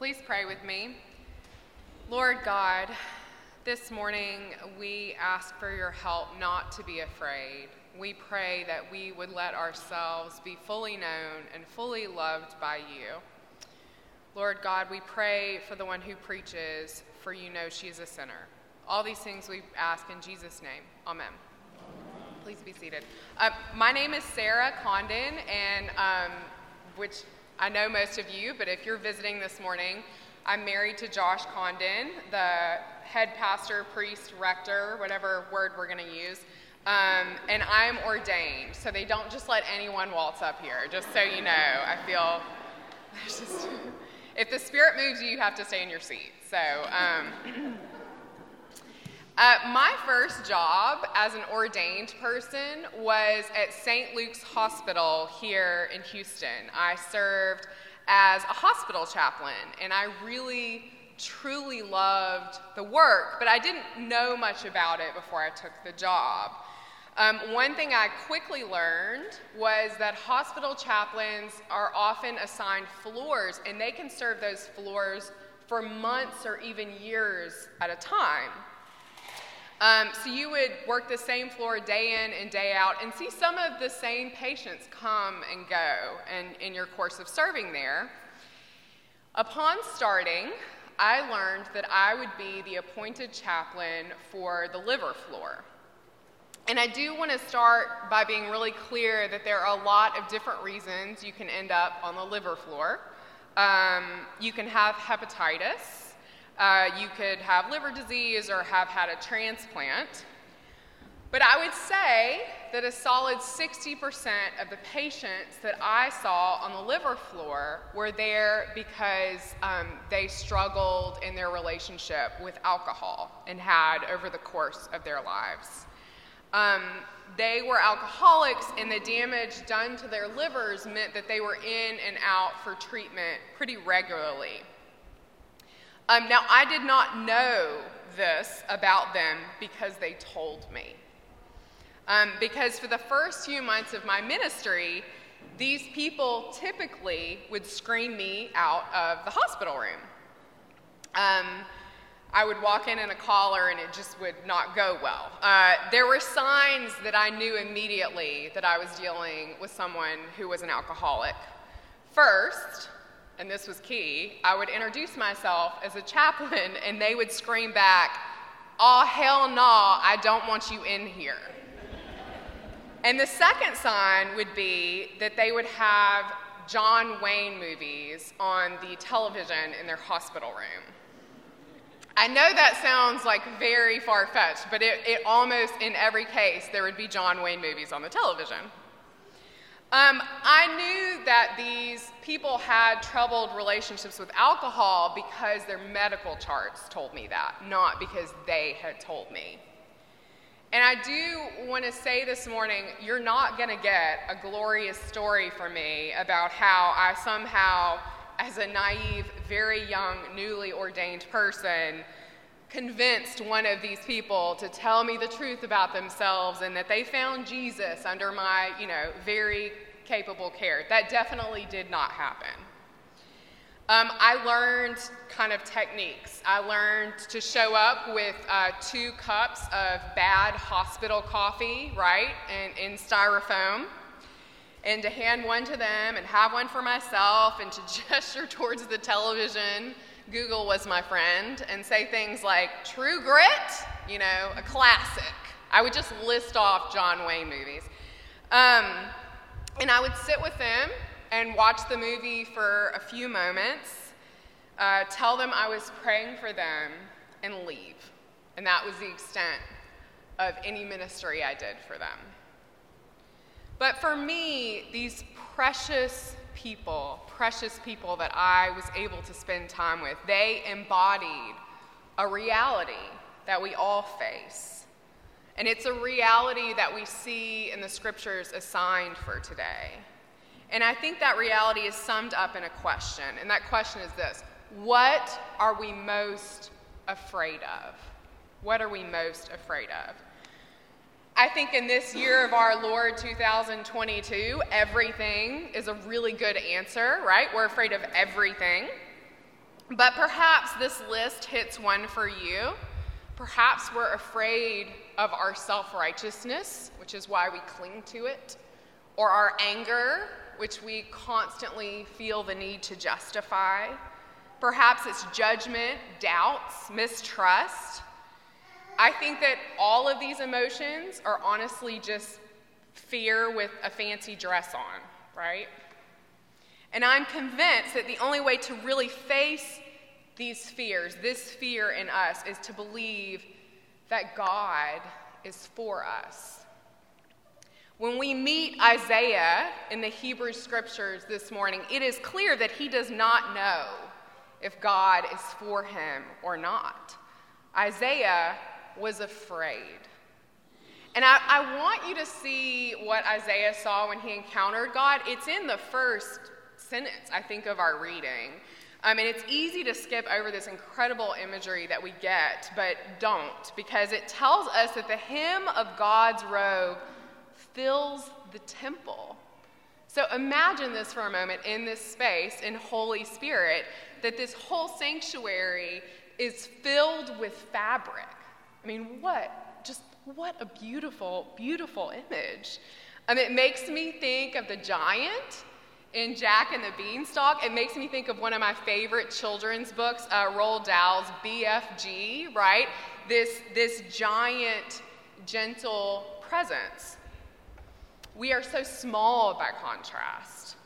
Please pray with me. Lord God, this morning we ask for your help not to be afraid. We pray that we would let ourselves be fully known and fully loved by you. Lord God, we pray for the one who preaches, for you know she is a sinner. All these things we ask in Jesus' name. Amen. Please be seated. Uh, my name is Sarah Condon, and um, which I know most of you, but if you're visiting this morning, I'm married to Josh Condon, the head pastor, priest, rector, whatever word we're going to use. Um, and I'm ordained, so they don't just let anyone waltz up here, just so you know. I feel just, if the Spirit moves you, you have to stay in your seat. So, um, Uh, my first job as an ordained person was at St. Luke's Hospital here in Houston. I served as a hospital chaplain, and I really, truly loved the work, but I didn't know much about it before I took the job. Um, one thing I quickly learned was that hospital chaplains are often assigned floors, and they can serve those floors for months or even years at a time. Um, so you would work the same floor day in and day out and see some of the same patients come and go in, in your course of serving there. Upon starting, I learned that I would be the appointed chaplain for the liver floor. And I do want to start by being really clear that there are a lot of different reasons you can end up on the liver floor. Um, you can have hepatitis, uh, you could have liver disease or have had a transplant. But I would say that a solid 60% of the patients that I saw on the liver floor were there because um, they struggled in their relationship with alcohol and had over the course of their lives. Um, they were alcoholics, and the damage done to their livers meant that they were in and out for treatment pretty regularly. Um, now, I did not know this about them because they told me. Um, because for the first few months of my ministry, these people typically would screen me out of the hospital room. Um, I would walk in in a collar and it just would not go well. Uh, there were signs that I knew immediately that I was dealing with someone who was an alcoholic. First, and this was key, I would introduce myself as a chaplain, and they would scream back, Oh, hell no, I don't want you in here. and the second sign would be that they would have John Wayne movies on the television in their hospital room. I know that sounds like very far fetched, but it, it, almost in every case there would be John Wayne movies on the television. Um, I knew that these people had troubled relationships with alcohol because their medical charts told me that, not because they had told me. And I do want to say this morning you're not going to get a glorious story from me about how I somehow, as a naive, very young, newly ordained person, convinced one of these people to tell me the truth about themselves and that they found Jesus under my, you know, very capable care. That definitely did not happen. Um, I learned kind of techniques. I learned to show up with uh, two cups of bad hospital coffee, right, and in styrofoam, and to hand one to them and have one for myself and to gesture towards the television Google was my friend and say things like True Grit, you know, a classic. I would just list off John Wayne movies. Um, and I would sit with them and watch the movie for a few moments, uh, tell them I was praying for them, and leave. And that was the extent of any ministry I did for them. But for me, these precious people, precious people that I was able to spend time with, they embodied a reality that we all face. And it's a reality that we see in the scriptures assigned for today. And I think that reality is summed up in a question. And that question is this What are we most afraid of? What are we most afraid of? I think in this year of our Lord 2022, everything is a really good answer, right? We're afraid of everything. But perhaps this list hits one for you. Perhaps we're afraid of our self righteousness, which is why we cling to it, or our anger, which we constantly feel the need to justify. Perhaps it's judgment, doubts, mistrust. I think that all of these emotions are honestly just fear with a fancy dress on, right? And I'm convinced that the only way to really face these fears, this fear in us, is to believe that God is for us. When we meet Isaiah in the Hebrew scriptures this morning, it is clear that he does not know if God is for him or not. Isaiah was afraid. And I, I, want you to see what Isaiah saw when he encountered God. It's in the first sentence, I think, of our reading. I mean, it's easy to skip over this incredible imagery that we get, but don't, because it tells us that the hem of God's robe fills the temple. So imagine this for a moment in this space in Holy Spirit, that this whole sanctuary is filled with fabric. I mean, what? Just what a beautiful, beautiful image. Um, it makes me think of the giant in Jack and the Beanstalk. It makes me think of one of my favorite children's books, uh, Roald Dahl's BFG, right? This, this giant, gentle presence. We are so small by contrast.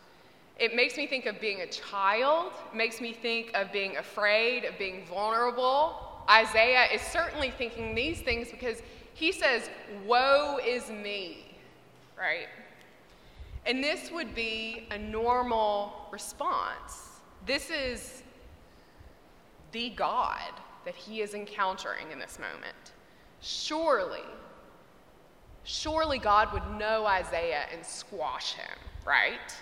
It makes me think of being a child, makes me think of being afraid, of being vulnerable. Isaiah is certainly thinking these things because he says, Woe is me, right? And this would be a normal response. This is the God that he is encountering in this moment. Surely, surely God would know Isaiah and squash him, right?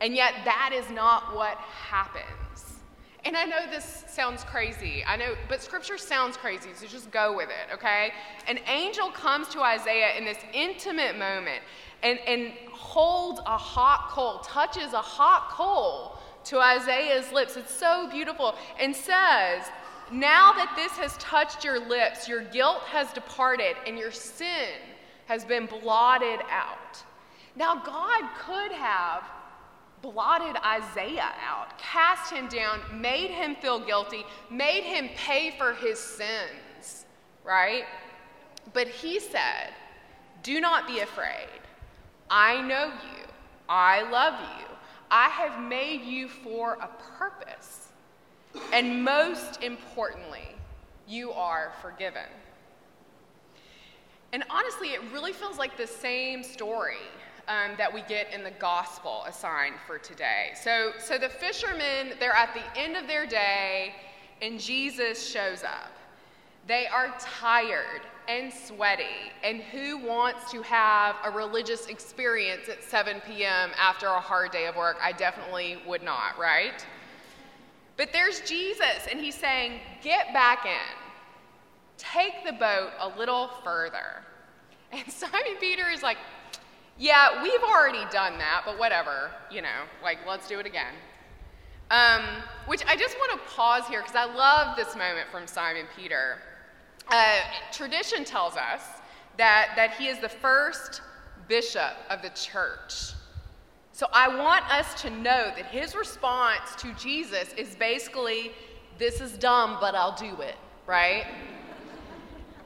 And yet, that is not what happens. And I know this sounds crazy. I know, but scripture sounds crazy, so just go with it, okay? An angel comes to Isaiah in this intimate moment and, and holds a hot coal, touches a hot coal to Isaiah's lips. It's so beautiful and says, Now that this has touched your lips, your guilt has departed and your sin has been blotted out. Now, God could have blotted Isaiah out, cast him down, made him feel guilty, made him pay for his sins, right? But he said, Do not be afraid. I know you. I love you. I have made you for a purpose. And most importantly, you are forgiven. And honestly, it really feels like the same story um, that we get in the gospel assigned for today. So, so the fishermen, they're at the end of their day, and Jesus shows up. They are tired and sweaty, and who wants to have a religious experience at 7 p.m. after a hard day of work? I definitely would not, right? But there's Jesus, and he's saying, Get back in. Take the boat a little further. And Simon Peter is like, Yeah, we've already done that, but whatever, you know, like, let's do it again. Um, which I just want to pause here because I love this moment from Simon Peter. Uh, tradition tells us that, that he is the first bishop of the church. So I want us to know that his response to Jesus is basically, This is dumb, but I'll do it, right?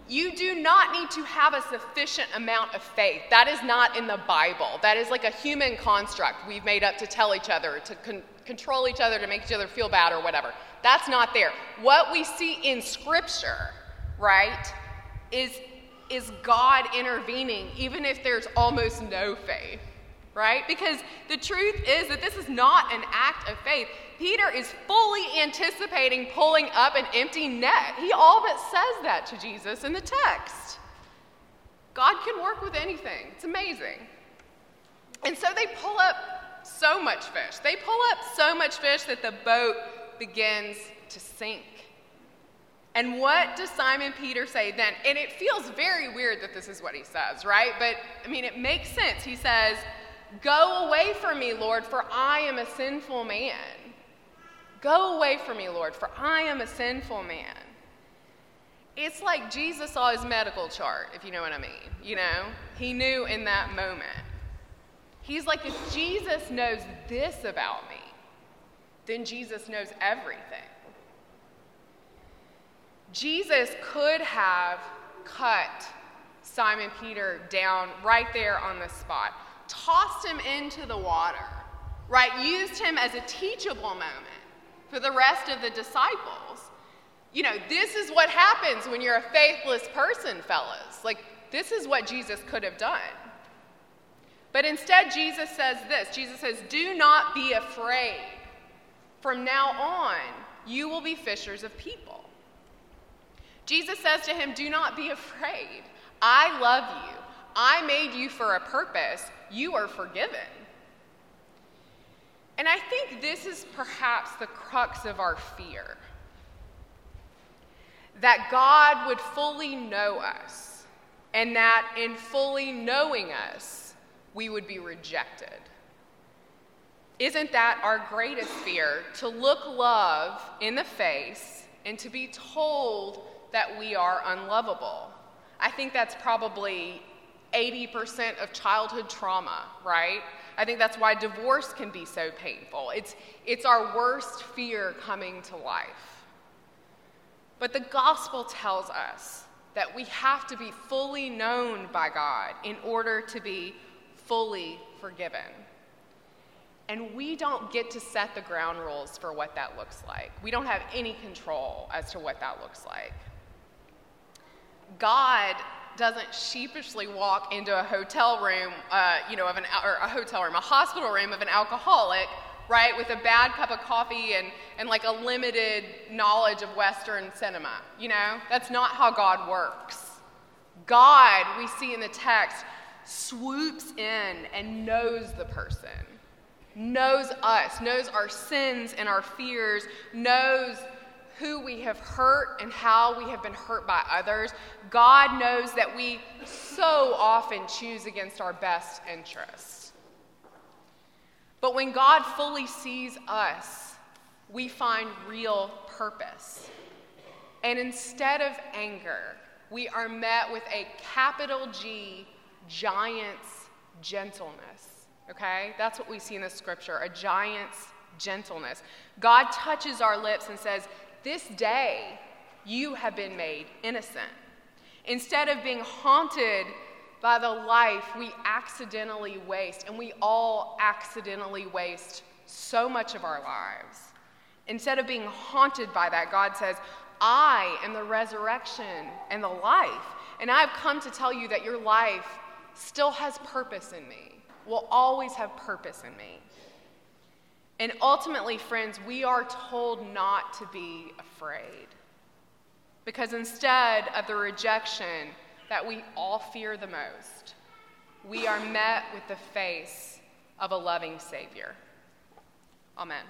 You do not need to have a sufficient amount of faith. That is not in the Bible. That is like a human construct we've made up to tell each other, to con- control each other, to make each other feel bad or whatever. That's not there. What we see in Scripture right, is, is God intervening, even if there's almost no faith, right? Because the truth is that this is not an act of faith. Peter is fully anticipating pulling up an empty net. He all but says that to Jesus in the text. God can work with anything, it's amazing. And so they pull up so much fish. They pull up so much fish that the boat begins to sink. And what does Simon Peter say then? And it feels very weird that this is what he says, right? But I mean, it makes sense. He says, Go away from me, Lord, for I am a sinful man. Go away from me, Lord, for I am a sinful man. It's like Jesus saw his medical chart, if you know what I mean. You know, he knew in that moment. He's like, if Jesus knows this about me, then Jesus knows everything. Jesus could have cut Simon Peter down right there on the spot, tossed him into the water, right? Used him as a teachable moment for the rest of the disciples. You know, this is what happens when you're a faithless person, fellas. Like, this is what Jesus could have done. But instead, Jesus says this Jesus says, Do not be afraid. From now on, you will be fishers of people. Jesus says to him, Do not be afraid. I love you. I made you for a purpose. You are forgiven. And I think this is perhaps the crux of our fear that God would fully know us, and that in fully knowing us, we would be rejected. Isn't that our greatest fear? To look love in the face and to be told that we are unlovable. I think that's probably 80% of childhood trauma, right? I think that's why divorce can be so painful. It's, it's our worst fear coming to life. But the gospel tells us that we have to be fully known by God in order to be fully forgiven. And we don't get to set the ground rules for what that looks like. We don't have any control as to what that looks like. God doesn't sheepishly walk into a hotel room, uh, you know, of an or a hotel room, a hospital room of an alcoholic, right, with a bad cup of coffee and and like a limited knowledge of Western cinema. You know, that's not how God works. God, we see in the text, swoops in and knows the person, knows us, knows our sins and our fears, knows who we have hurt and how we have been hurt by others, God knows that we so often choose against our best interests. But when God fully sees us, we find real purpose. And instead of anger, we are met with a capital G, giant's gentleness. Okay? That's what we see in the scripture a giant's gentleness. God touches our lips and says, this day, you have been made innocent. Instead of being haunted by the life we accidentally waste, and we all accidentally waste so much of our lives, instead of being haunted by that, God says, I am the resurrection and the life. And I've come to tell you that your life still has purpose in me, will always have purpose in me. And ultimately, friends, we are told not to be afraid. Because instead of the rejection that we all fear the most, we are met with the face of a loving Savior. Amen.